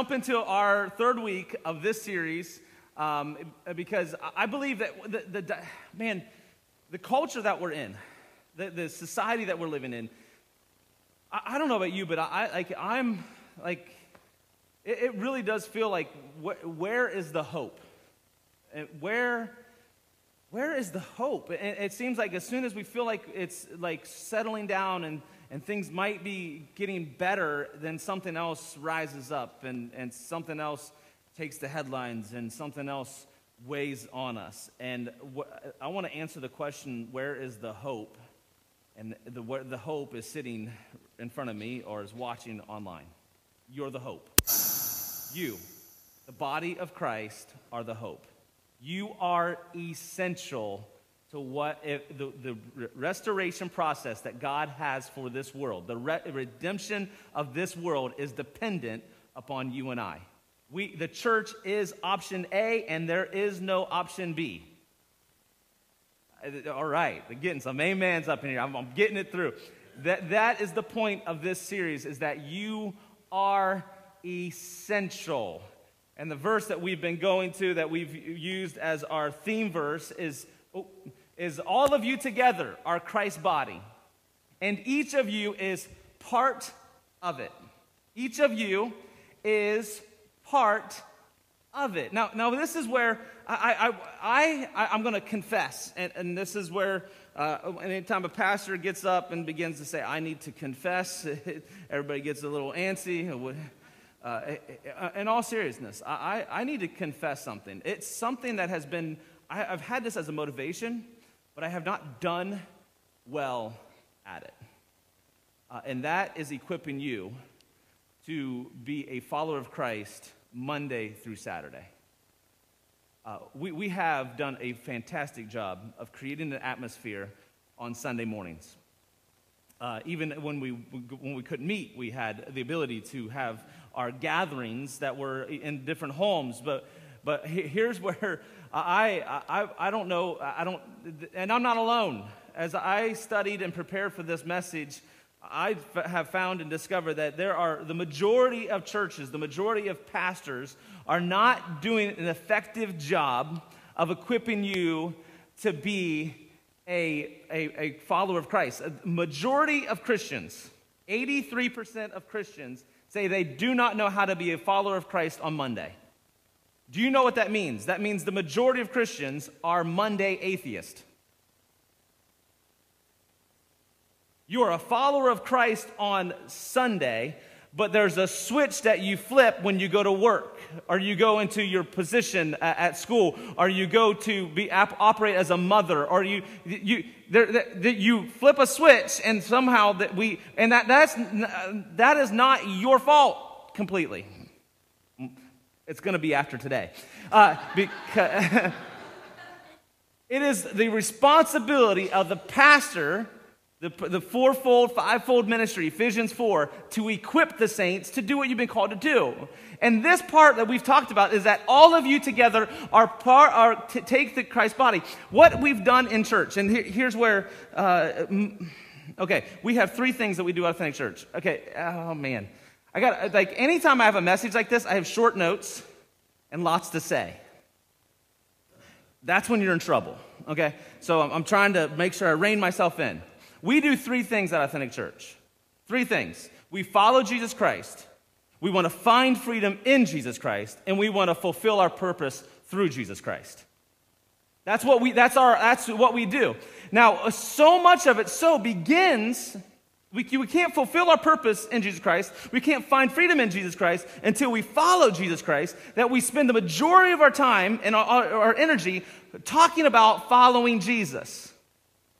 jump into our third week of this series um, because I believe that the, the, man, the culture that we're in, the, the society that we're living in, I, I don't know about you, but I, like, I'm like, it, it really does feel like wh- where is the hope? Where, where is the hope? And it seems like as soon as we feel like it's like settling down and and things might be getting better, then something else rises up and, and something else takes the headlines and something else weighs on us. And wh- I want to answer the question where is the hope? And the, where the hope is sitting in front of me or is watching online. You're the hope. You, the body of Christ, are the hope. You are essential to what the, the restoration process that God has for this world, the re- redemption of this world is dependent upon you and I. We, the church is option A, and there is no option B. All right, I'm getting some amens up in here. I'm, I'm getting it through. That, that is the point of this series, is that you are essential. And the verse that we've been going to, that we've used as our theme verse, is oh, is all of you together are Christ's body, and each of you is part of it. Each of you is part of it. Now, now this is where I, I, I, I, am going to confess, and, and this is where uh, anytime a pastor gets up and begins to say, I need to confess, everybody gets a little antsy. Uh, in all seriousness, I, I need to confess something. It's something that has been, I, I've had this as a motivation but I have not done well at it. Uh, and that is equipping you to be a follower of Christ Monday through Saturday. Uh, we, we have done a fantastic job of creating an atmosphere on Sunday mornings. Uh, even when we, when we couldn't meet, we had the ability to have our gatherings that were in different homes. But, but here's where I, I, I don't know, I don't, and I'm not alone. As I studied and prepared for this message, I have found and discovered that there are the majority of churches, the majority of pastors are not doing an effective job of equipping you to be a, a, a follower of Christ. A majority of Christians, 83% of Christians, say they do not know how to be a follower of Christ on Monday. Do you know what that means? That means the majority of Christians are Monday atheist. You are a follower of Christ on Sunday, but there's a switch that you flip when you go to work, or you go into your position at school, or you go to be operate as a mother, or you you there, you flip a switch, and somehow that we and that that's that is not your fault completely. It's going to be after today. Uh, because it is the responsibility of the pastor, the, the fourfold, fivefold ministry, Ephesians 4, to equip the saints to do what you've been called to do. And this part that we've talked about is that all of you together are part, are to take the Christ body. What we've done in church, and here, here's where, uh, okay, we have three things that we do at Authentic Church. Okay, oh man. I got, like, anytime I have a message like this, I have short notes and lots to say. That's when you're in trouble, okay? So I'm, I'm trying to make sure I rein myself in. We do three things at Authentic Church. Three things. We follow Jesus Christ, we want to find freedom in Jesus Christ, and we want to fulfill our purpose through Jesus Christ. That's what we, that's our, that's what we do. Now, so much of it so begins we, we can't fulfill our purpose in Jesus Christ. We can't find freedom in Jesus Christ until we follow Jesus Christ, that we spend the majority of our time and our, our, energy talking about following Jesus.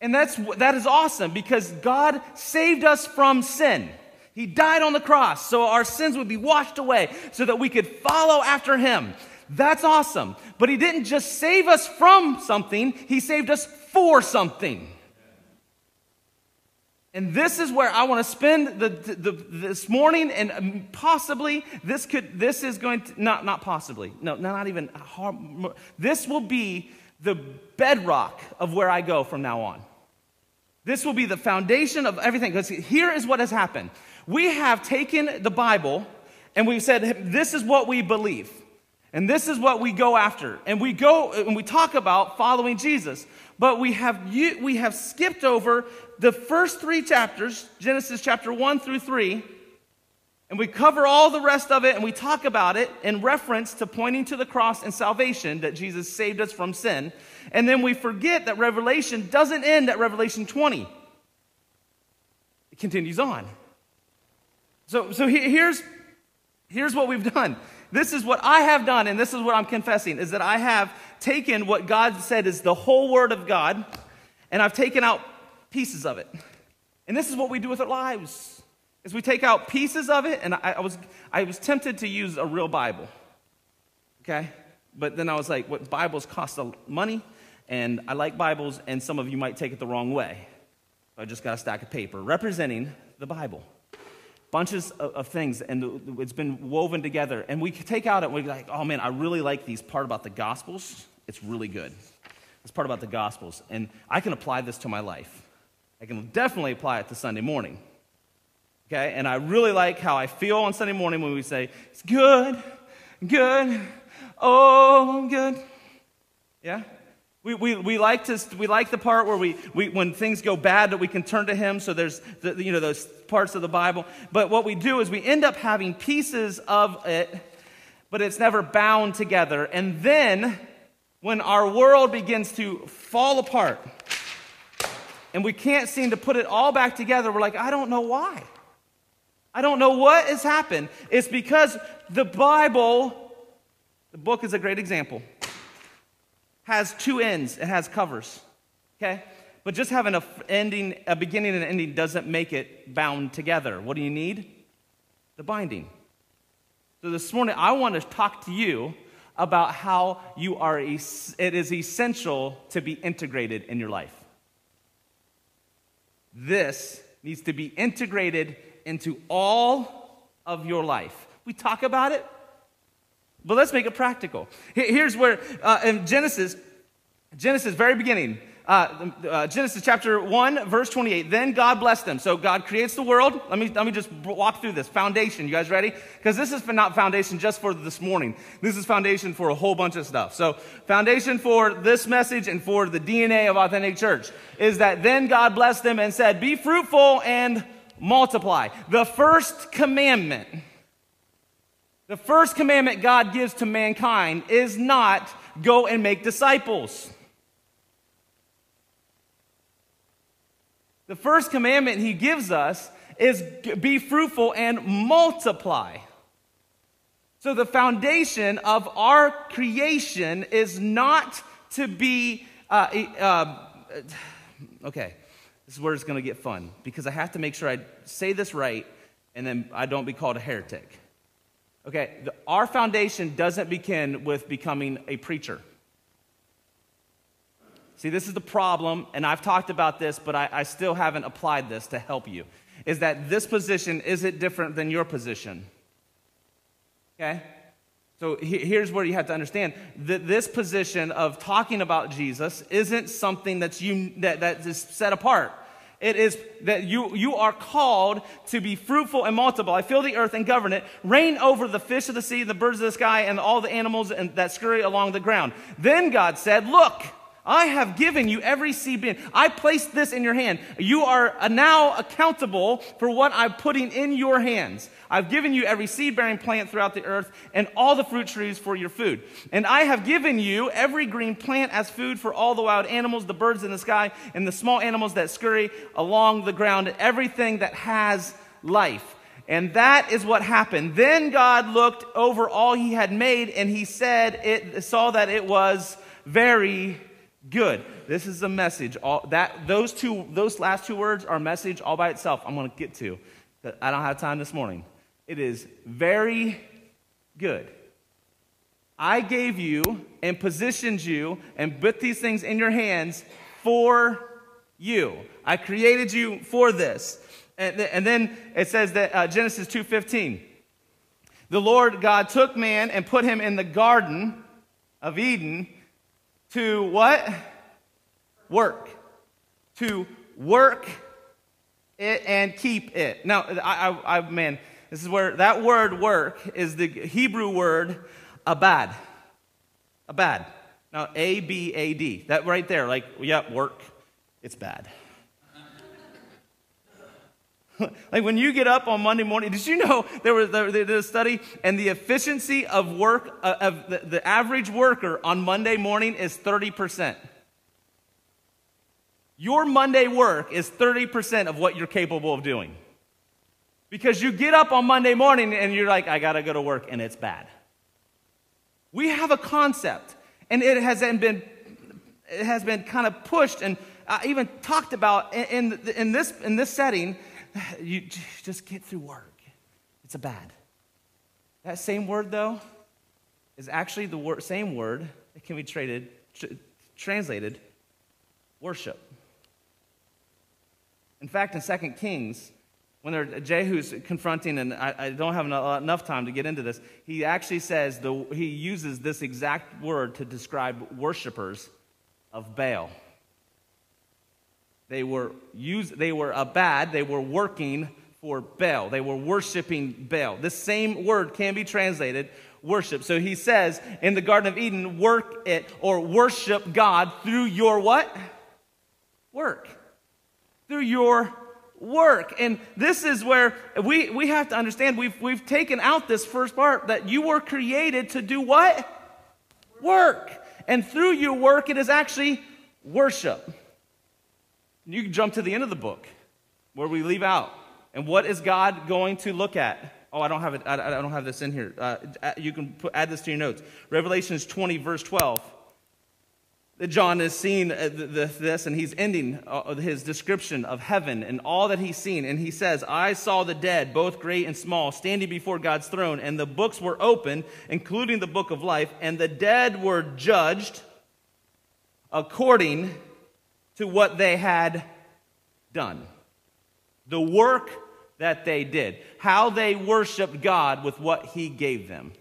And that's, that is awesome because God saved us from sin. He died on the cross so our sins would be washed away so that we could follow after Him. That's awesome. But He didn't just save us from something, He saved us for something. And this is where I want to spend the, the, this morning, and um, possibly this could this is going to not not possibly no not even uh, hard, this will be the bedrock of where I go from now on. This will be the foundation of everything. Because here is what has happened: we have taken the Bible and we've said, This is what we believe. And this is what we go after. And we go and we talk about following Jesus. But we have, we have skipped over the first three chapters, Genesis chapter 1 through 3, and we cover all the rest of it and we talk about it in reference to pointing to the cross and salvation that Jesus saved us from sin. And then we forget that Revelation doesn't end at Revelation 20, it continues on. So, so here's, here's what we've done. This is what I have done, and this is what I'm confessing is that I have taken what God said is the whole Word of God, and I've taken out pieces of it. And this is what we do with our lives. Is we take out pieces of it, and I, I was I was tempted to use a real Bible. Okay? But then I was like, what Bibles cost money, and I like Bibles, and some of you might take it the wrong way. I just got a stack of paper representing the Bible bunches of, of, things and it's been woven together. And we take out it we're like oh man i really like these part about the gospels. It's really good. This part about the gospels. And i can apply this to my life. I can definitely apply it to sunday morning. Okay? And i really like how i feel on sunday morning when we say it's good good oh good. Yeah we, we, we, like to, we like the part where we, we, when things go bad, that we can turn to Him. So there's the, you know, those parts of the Bible. But what we do is we end up having pieces of it, but it's never bound together. And then when our world begins to fall apart and we can't seem to put it all back together, we're like, I don't know why. I don't know what has happened. It's because the Bible, the book is a great example has two ends, it has covers. Okay? But just having a ending, a beginning and an ending doesn't make it bound together. What do you need? The binding. So this morning I want to talk to you about how you are it is essential to be integrated in your life. This needs to be integrated into all of your life. We talk about it, but let's make it practical. Here's where, uh, in Genesis, Genesis, very beginning, uh, uh, Genesis chapter 1, verse 28. Then God blessed them. So God creates the world. Let me, let me just walk through this. Foundation. You guys ready? Because this is not foundation just for this morning. This is foundation for a whole bunch of stuff. So, foundation for this message and for the DNA of Authentic Church is that then God blessed them and said, Be fruitful and multiply. The first commandment the first commandment God gives to mankind is not go and make disciples. The first commandment he gives us is be fruitful and multiply. So, the foundation of our creation is not to be, uh, uh, okay, this is where it's going to get fun because I have to make sure I say this right and then I don't be called a heretic. Okay, the, our foundation doesn't begin with becoming a preacher. See, this is the problem, and I've talked about this, but I, I still haven't applied this to help you. Is that this position isn't different than your position. Okay? So here's where you have to understand that this position of talking about Jesus isn't something that's you, that, that is set apart. It is that you, you are called to be fruitful and multiply, I fill the earth and govern it, reign over the fish of the sea, the birds of the sky, and all the animals that scurry along the ground. Then God said, Look, I have given you every seed being. I placed this in your hand. You are uh, now accountable for what I'm putting in your hands. I've given you every seed bearing plant throughout the earth and all the fruit trees for your food. And I have given you every green plant as food for all the wild animals, the birds in the sky, and the small animals that scurry along the ground, everything that has life. And that is what happened. Then God looked over all he had made and he said, it saw that it was very good. This is the message. All, that, those, two, those last two words are a message all by itself. I'm going to get to. I don't have time this morning. It is very good. I gave you and positioned you and put these things in your hands for you. I created you for this. And, th- and then it says that uh, Genesis 2:15. The Lord God took man and put him in the garden of Eden to what? Work. To work it and keep it. Now, I, I, I man, This is where that word work is the Hebrew word abad. Abad. Now, A B A D. That right there, like, yep, work. It's bad. like when you get up on Monday morning, did you know there was there, they did a study and the efficiency of work uh, of the, the average worker on Monday morning is 30%. Your Monday work is 30% of what you're capable of doing. Because you get up on Monday morning and you're like, I got to go to work, and it's bad. We have a concept, and it has been, it has been kind of pushed and uh, even talked about in, in, this, in this setting. You just get through work. It's a bad. That same word, though, is actually the word, same word that can be traded, tr- translated worship. In fact, in 2 Kings, when Jehu's confronting, and I, I don't have enough time to get into this, he actually says, the, he uses this exact word to describe worshipers of Baal. They were, use, they were a bad, they were working for Baal. They were worshiping Baal. This same word can be translated worship. So he says in the Garden of Eden, work it or worship God through your what? Work. Through your work. And this is where we, we have to understand we've, we've taken out this first part that you were created to do what? Work. And through your work, it is actually worship. You can jump to the end of the book where we leave out. And what is God going to look at? Oh, I don't have it. I, I don't have this in here. Uh, you can put, add this to your notes. Revelations 20, verse 12 that John is seeing uh, this and he's ending uh, his description of heaven and all that he's seen. And he says, I saw the dead, both great and small, standing before God's throne, and the books were open, including the book of life, and the dead were judged according to what they had done. The work that they did, how they worshiped God with what he gave them.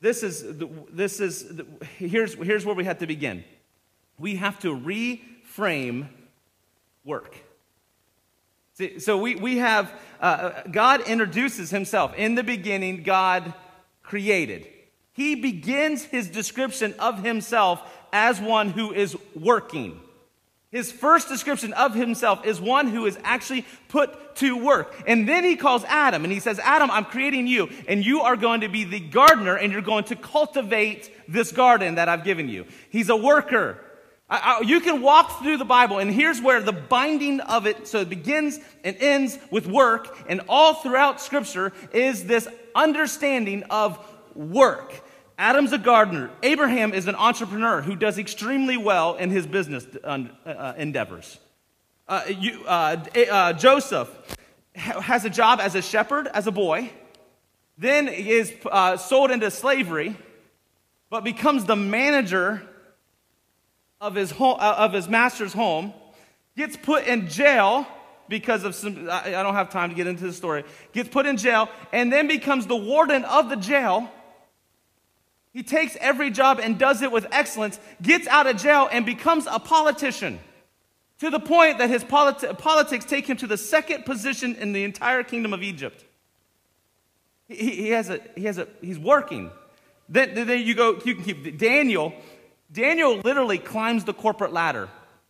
This is, this is here's, here's where we have to begin. We have to reframe work. See, so we, we have, uh, God introduces himself. In the beginning, God created. He begins his description of himself as one who is working. His first description of himself is one who is actually put to work. And then he calls Adam and he says, Adam, I'm creating you, and you are going to be the gardener and you're going to cultivate this garden that I've given you. He's a worker. I, I, you can walk through the Bible, and here's where the binding of it, so it begins and ends with work, and all throughout Scripture is this understanding of work. Adam's a gardener. Abraham is an entrepreneur who does extremely well in his business uh, uh, endeavors. Uh, you, uh, uh, Joseph has a job as a shepherd as a boy, then is uh, sold into slavery, but becomes the manager of his, home, of his master's home, gets put in jail because of some, I don't have time to get into the story, gets put in jail, and then becomes the warden of the jail he takes every job and does it with excellence, gets out of jail, and becomes a politician to the point that his politi- politics take him to the second position in the entire kingdom of Egypt. He, he has a, he has a, he's working. Then, then you go, you can keep Daniel. Daniel literally climbs the corporate ladder.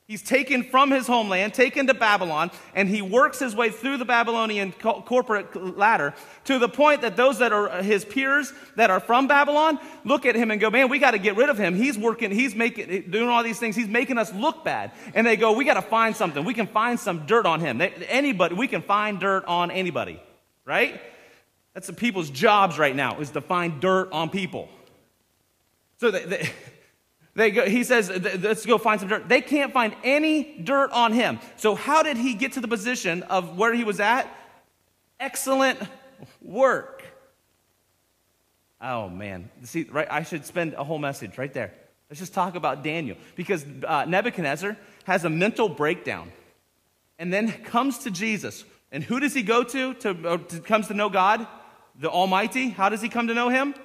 He's taken from his homeland, taken to Babylon, and he works his way through the Babylonian co- corporate ladder to the point that those that are his peers that are from Babylon look at him and go, Man, we got to get rid of him. He's working, he's making, doing all these things. He's making us look bad. And they go, We got to find something. We can find some dirt on him. They, anybody, we can find dirt on anybody, right? That's the people's jobs right now, is to find dirt on people. So they, they they go, he says, let's go find some dirt. They can't find any dirt on him. So, how did he get to the position of where he was at? Excellent work. Oh, man. See, right? I should spend a whole message right there. Let's just talk about Daniel. Because uh, Nebuchadnezzar has a mental breakdown and then comes to Jesus. And who does he go to to, uh, to comes to know God? The Almighty. How does he come to know him?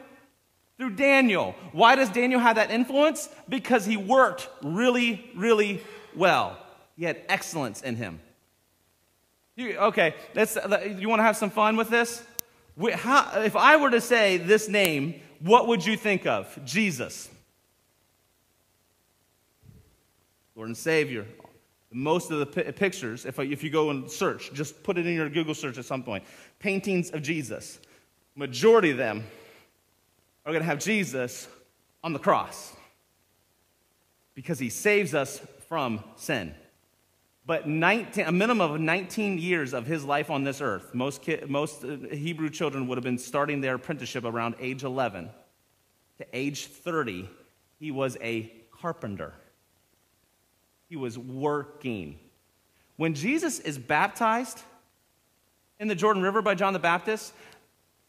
Through Daniel. Why does Daniel have that influence? Because he worked really, really well. He had excellence in him. You, okay, let's, uh, you want to have some fun with this? We, how, if I were to say this name, what would you think of? Jesus. Lord and Savior. Most of the pictures, if, if you go and search, just put it in your Google search at some point, paintings of Jesus. Majority of them are going to have Jesus on the cross because he saves us from sin. But 19, a minimum of 19 years of his life on this earth, most, most uh, Hebrew children would have been starting their apprenticeship around age 11. To age 30, he was a carpenter. He was working. When Jesus is baptized in the Jordan River by John the Baptist,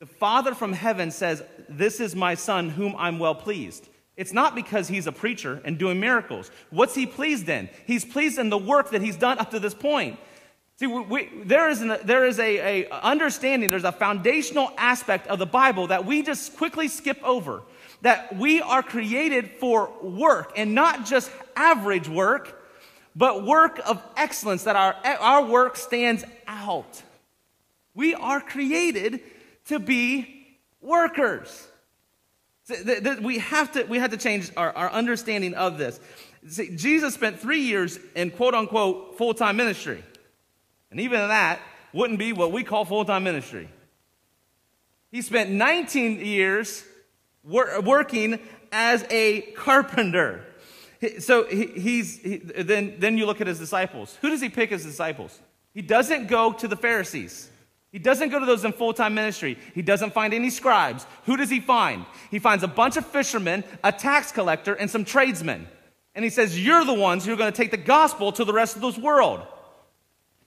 the Father from heaven says, This is my Son, whom I'm well pleased. It's not because he's a preacher and doing miracles. What's he pleased in? He's pleased in the work that he's done up to this point. See, we, we, there is, an, there is a, a understanding, there's a foundational aspect of the Bible that we just quickly skip over. That we are created for work and not just average work, but work of excellence, that our, our work stands out. We are created to be workers. We have to, we have to change our, our understanding of this. See, Jesus spent three years in quote unquote full time ministry. And even that wouldn't be what we call full time ministry. He spent 19 years wor- working as a carpenter. So he, he's, he, then, then you look at his disciples. Who does he pick as disciples? He doesn't go to the Pharisees. He doesn't go to those in full time ministry. He doesn't find any scribes. Who does he find? He finds a bunch of fishermen, a tax collector, and some tradesmen. And he says, You're the ones who are going to take the gospel to the rest of this world.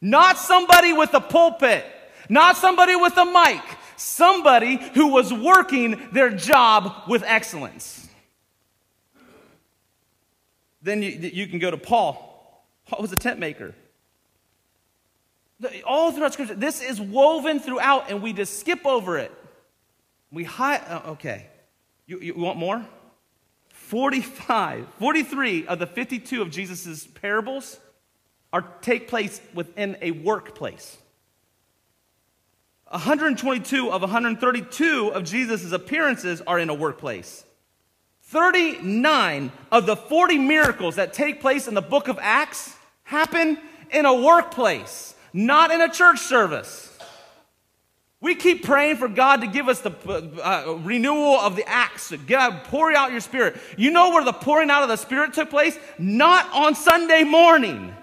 Not somebody with a pulpit, not somebody with a mic, somebody who was working their job with excellence. Then you, you can go to Paul. Paul was a tent maker. All throughout Scripture, this is woven throughout, and we just skip over it. We hide. Oh, uh, okay. You, you want more? 45, 43 of the 52 of Jesus' parables are take place within a workplace. 122 of 132 of Jesus' appearances are in a workplace. 39 of the 40 miracles that take place in the book of Acts happen in a workplace not in a church service. We keep praying for God to give us the uh, renewal of the acts. God, pour out your spirit. You know where the pouring out of the spirit took place? Not on Sunday morning.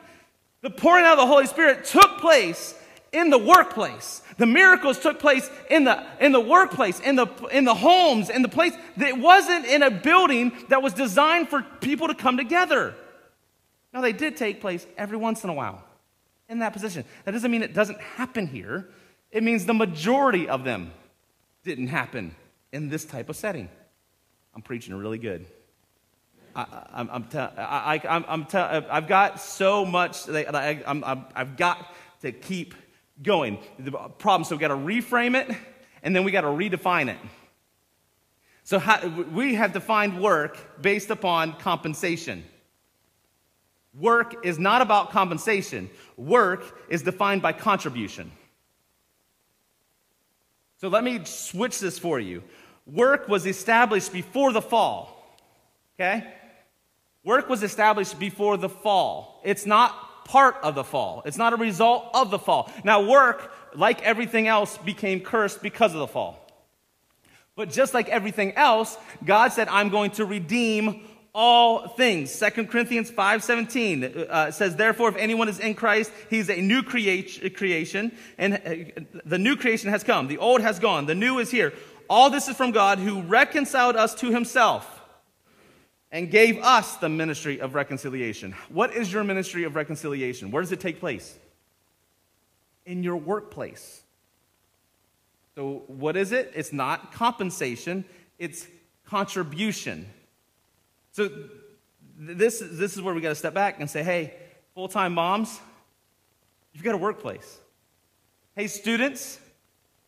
The pouring out of the Holy Spirit took place in the workplace. The miracles took place in the, in the workplace, in the, in the homes, in the place. It wasn't in a building that was designed for people to come together. Now, they did take place every once in a while in that position. That doesn't mean it doesn't happen here. It means the majority of them didn't happen in this type of setting. I'm preaching really good. I, am I'm, te- I, I'm te- I've got so much, that I, I've got to keep going. The problem, so we've got to reframe it, and then we got to redefine it. So how, we have defined work based upon compensation. Work is not about compensation. Work is defined by contribution. So let me switch this for you. Work was established before the fall. Okay? Work was established before the fall. It's not part of the fall. It's not a result of the fall. Now, work, like everything else, became cursed because of the fall. But just like everything else, God said, I'm going to redeem all things. 2 Corinthians 5.17 uh, says, Therefore, if anyone is in Christ, he's a new creation, and uh, the new creation has come. The old has gone. The new is here. All this is from God who reconciled us to himself and gave us the ministry of reconciliation. What is your ministry of reconciliation? Where does it take place? In your workplace. So, what is it? It's not compensation, it's contribution. So this, this is where we got to step back and say, hey, full time moms, you've got a workplace. Hey, students,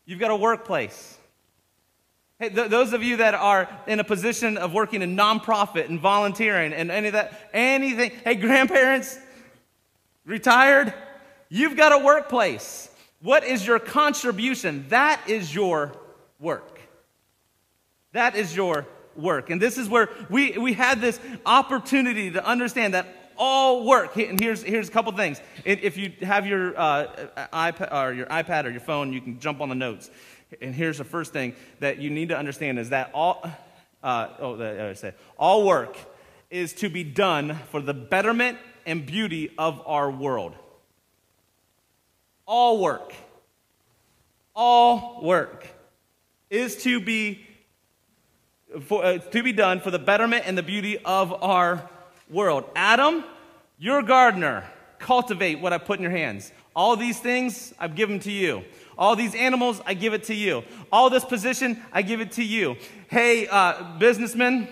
you've got a workplace. Hey, th- those of you that are in a position of working in nonprofit and volunteering and any of that, anything. Hey, grandparents, retired, You've got a workplace. What is your contribution? That is your work. That is your work. And this is where we, we had this opportunity to understand that all work. And here's, here's a couple things. If you have your, uh, iPad, or your iPad or your phone, you can jump on the notes. And here's the first thing that you need to understand is that all, uh, oh, I say, all work is to be done for the betterment and beauty of our world. All work, all work is to be for, uh, to be done for the betterment and the beauty of our world. Adam, you're a gardener. Cultivate what I put in your hands. All these things I've given to you. All these animals, I give it to you. All this position, I give it to you. Hey, uh, businessman,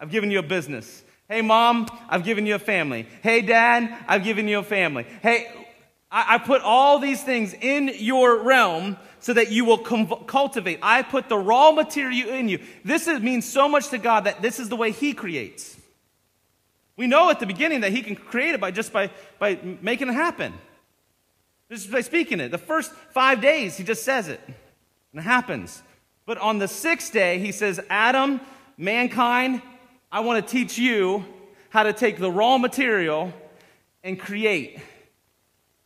I've given you a business. Hey, mom, I've given you a family. Hey, dad, I've given you a family. Hey, I, I put all these things in your realm so that you will cultivate. I put the raw material in you. This is, means so much to God that this is the way He creates. We know at the beginning that He can create it by just by, by making it happen. Just by speaking it. The first five days, He just says it. And it happens. But on the sixth day, He says, Adam, mankind, I want to teach you how to take the raw material and create.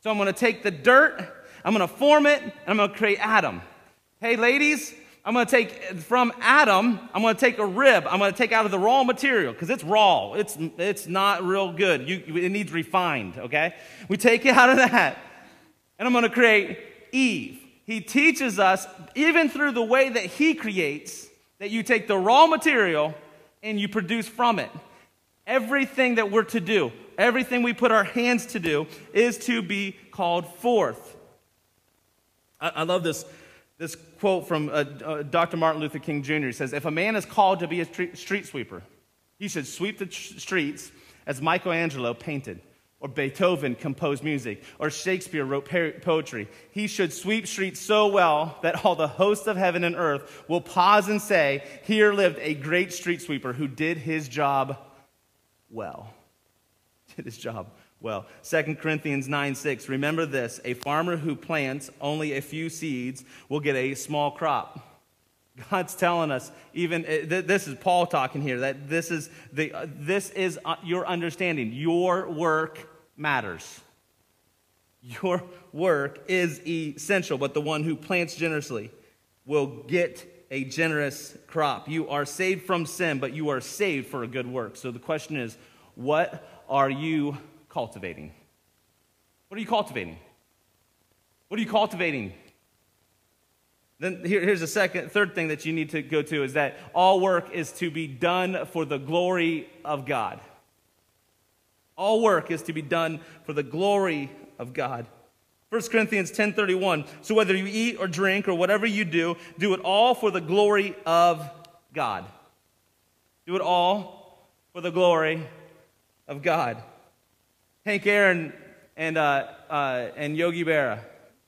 So I'm going to take the dirt, I'm going to form it, and I'm going to create Adam. Hey, ladies, I'm going to take from Adam, I'm going to take a rib. I'm going to take out of the raw material because it's raw. It's, it's not real good. You, it needs refined, okay? We take it out of that, and I'm going to create Eve. He teaches us, even through the way that he creates, that you take the raw material and you produce from it. Everything that we're to do, everything we put our hands to do, is to be called forth. I, I love this, this quote from uh, uh, Dr. Martin Luther King Jr. He says, If a man is called to be a street, sweeper, he should sweep the tr- streets as Michelangelo painted or Beethoven composed music, or Shakespeare wrote poetry. He should sweep streets so well that all the hosts of heaven and earth will pause and say, Here lived a great street sweeper who did his job well. Did his job well. 2 Corinthians 9 6. Remember this a farmer who plants only a few seeds will get a small crop. God's telling us, even uh, this is Paul talking here, that this is, the, uh, this is uh, your understanding. Your work matters. Your work is essential, but the one who plants generously will get a generous crop. You are saved from sin, but you are saved for a good work. So the question is, what are you cultivating? What are you cultivating? What are you cultivating? Then here, here's the second, third thing that you need to go to is that all work is to be done for the glory of God. All work is to be done for the glory of God. 1 Corinthians 10:31 So whether you eat or drink or whatever you do do it all for the glory of God. Do it all for the glory of God. Hank Aaron and, uh, uh, and Yogi Berra,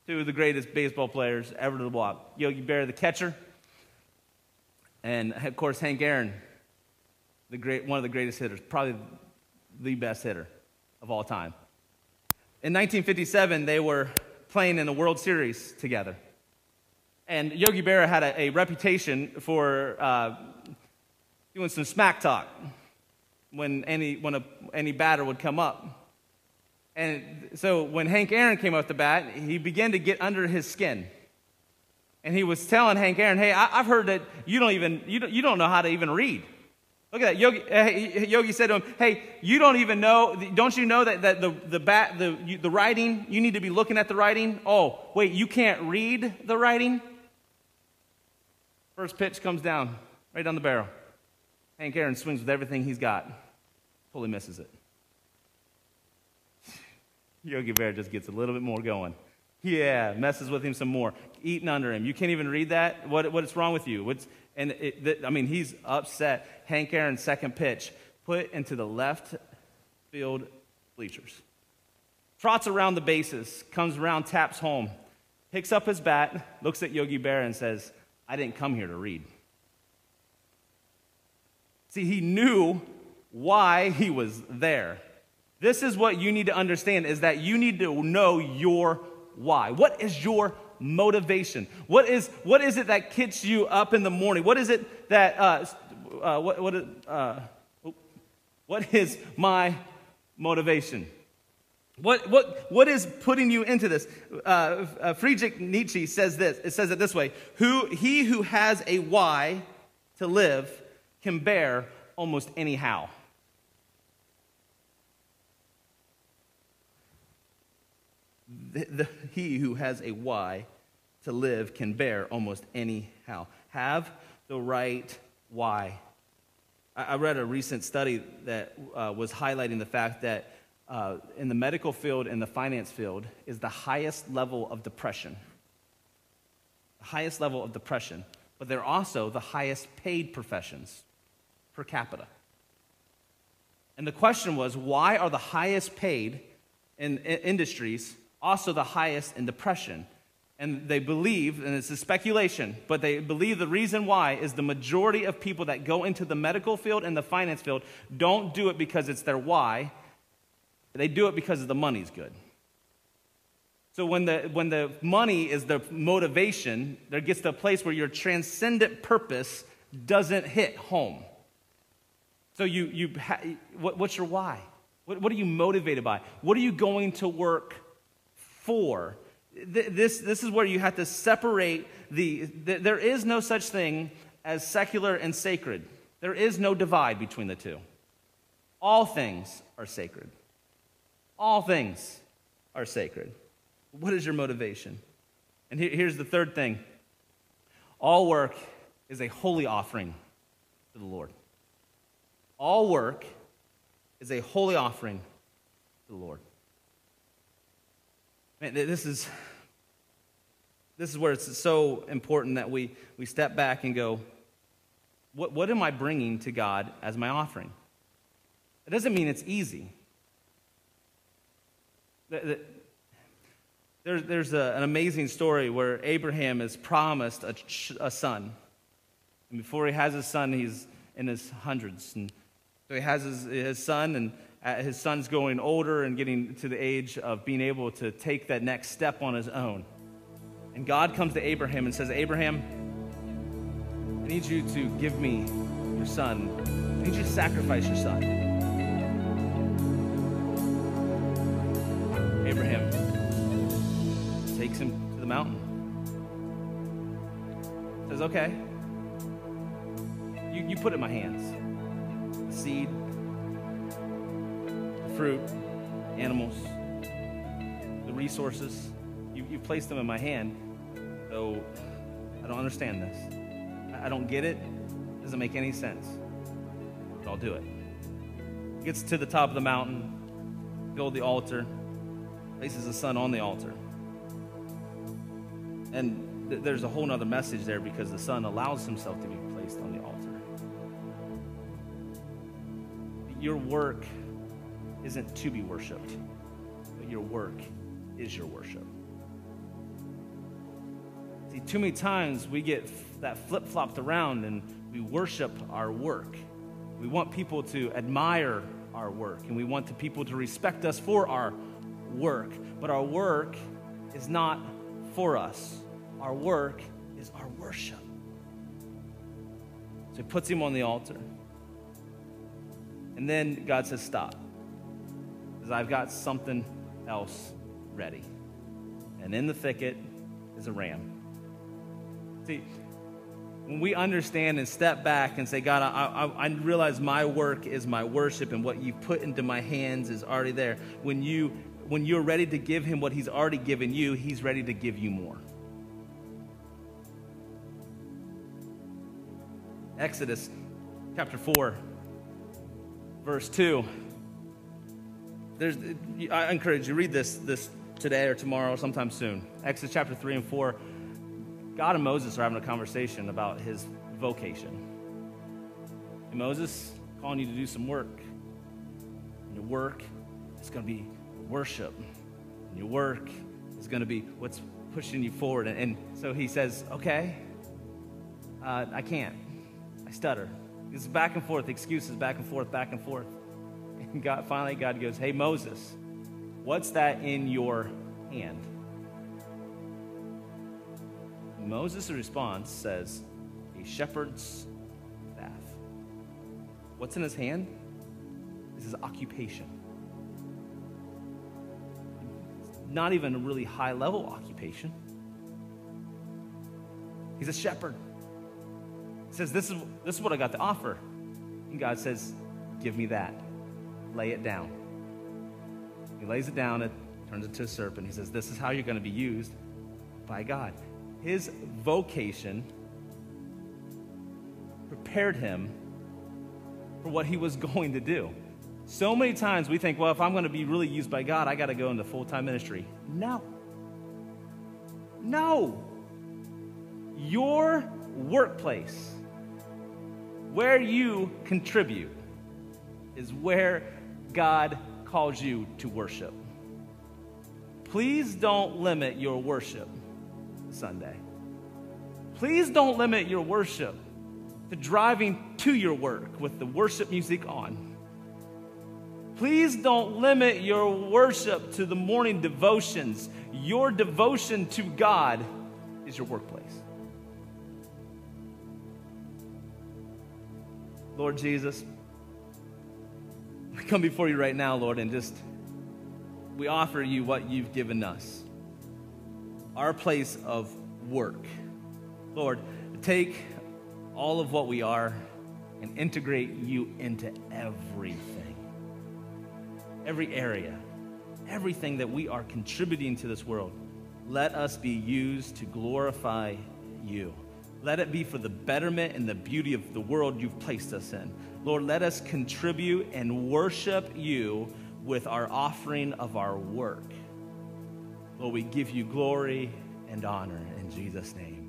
two of the greatest baseball players ever to the block. Yogi Berra, the catcher, and of course Hank Aaron, the great, one of the greatest hitters, probably the best hitter of all time. In 1957, they were playing in the World Series together. And Yogi Berra had a, a reputation for uh, doing some smack talk when any, when a, any batter would come up. And so when Hank Aaron came up the bat, he began to get under his skin. And he was telling Hank Aaron, hey, I, have heard that you don't even, you don't, you don't know how to even read. Look at that. Yogi, uh, Yogi said to him, hey, you don't even know, don't you know that, that the, the, bat, the, you, the writing, you need to be looking at the writing? Oh, wait, you can't read the writing? First pitch comes down, right down the barrel. Hank Aaron swings with everything he's got. Totally misses it. Yogi Berra just gets a little bit more going. Yeah, messes with him some more. Eating under him. You can't even read that? What, what's wrong with you? What's, and it, I mean, he's upset. Hank Aaron's second pitch, put into the left field bleachers. Trots around the bases, comes around, taps home, picks up his bat, looks at Yogi Berra and says, I didn't come here to read. See, he knew why he was there. This is what you need to understand is that you need to know your why. What is your motivation? What is, what is it that gets you up in the morning? What is it that, uh, uh, what, what, uh, what is my motivation? What, what, what is putting you into this? Uh, uh, Friedrich Nietzsche says this. It says it this way: who, He who has a why to live can bear almost any how. The, the, he who has a why to live can bear almost any how. Have the right why. I, I read a recent study that uh, was highlighting the fact that uh, in the medical field and the finance field is the highest level of depression. The highest level of depression, but they're also the highest paid professions per capita. And the question was why are the highest paid in, in industries also the highest in depression? And they believe, and it's a speculation, but they believe the reason why is the majority of people that go into the medical field and the finance field don't do it because it's their why, they do it because the money's good. So when the, when the money is the motivation, there gets to a place where your transcendent purpose doesn't hit home. So you, you ha- what, what's your why? What, what are you motivated by? What are you going to work for? This, this is where you have to separate the, the, there is no such thing as secular and sacred. There is no divide between the two. All things are sacred. All things are sacred. What is your motivation? And here, here's the third thing all work is a holy offering to the Lord. All work is a holy offering to the Lord. Man, this is, this is where it's so important that we, we step back and go, what, what am I bringing to God as my offering? It doesn't mean it's easy. There's, there's a, an amazing story where Abraham is promised a, a son. And before he has his son, he's in his hundreds. And so he has his, his son, and Uh, his son's going older and getting to the age of being able to take that next step on his own. And God comes to Abraham and says, Abraham, I need you to give me your son. I need you to sacrifice your son. Abraham takes him to the mountain. Says, okay, you, you put it in my hands. The seed, fruit, animals, the resources. You, you placed them in my hand. So I don't understand this. I don't get it. It doesn't make any sense. But I'll do it. Gets to the top of the mountain, build the altar places the son on the altar. And th- there's a whole other message there because the son allows himself to be placed on the altar. Your work isn't to be worshiped, but your work is your worship. See, too many times we get that flip flopped around and we worship our work. We want people to admire our work and we want the people to respect us for our work. But our work is not for us, our work is our worship. So he puts him on the altar. And then God says, Stop. Because I've got something else ready. And in the thicket is a ram. See, when we understand and step back and say, God, I, I, I, realize my work is my worship and what you put into my hands is already there. When you when you're ready to give him what he's already given you, he's ready to give you more. Exodus chapter 4, verse 2. There's, I encourage you, read this, this today or tomorrow, or sometime soon. Exodus chapter 3 and 4. God and Moses are having a conversation about his vocation. And Moses, calling you to do some work. And your work is going to be worship. And your work is going to be what's pushing you forward. And, and so he says, okay, uh, I can't. I stutter. It's back and forth, excuses, back and forth, back and forth. God, finally, God goes, Hey, Moses, what's that in your hand? Moses' response says, A shepherd's staff. What's in his hand? This is occupation. Not even a really high level occupation. He's a shepherd. He says, this is, this is what I got to offer. And God says, Give me that. Lay it down. He lays it down, it turns into a serpent. He says, This is how you're going to be used by God. His vocation prepared him for what he was going to do. So many times we think, well, if I'm going to be really used by God, I got to go into full time ministry. No. No. Your workplace, where you contribute, is where God calls you to worship. Please don't limit your worship Sunday. Please don't limit your worship to driving to your work with the worship music on. Please don't limit your worship to the morning devotions. Your devotion to God is your workplace. Lord Jesus, come before you right now, Lord, and just we offer you what you've given us our place of work. Lord, take all of what we are and integrate you into everything, every area, everything that we are contributing to this world. Let us be used to glorify you. Let it be for the betterment and the beauty of the world you've placed us in. Lord, let us contribute and worship you with our offering of our work. Lord, we give you glory and honor in Jesus' name.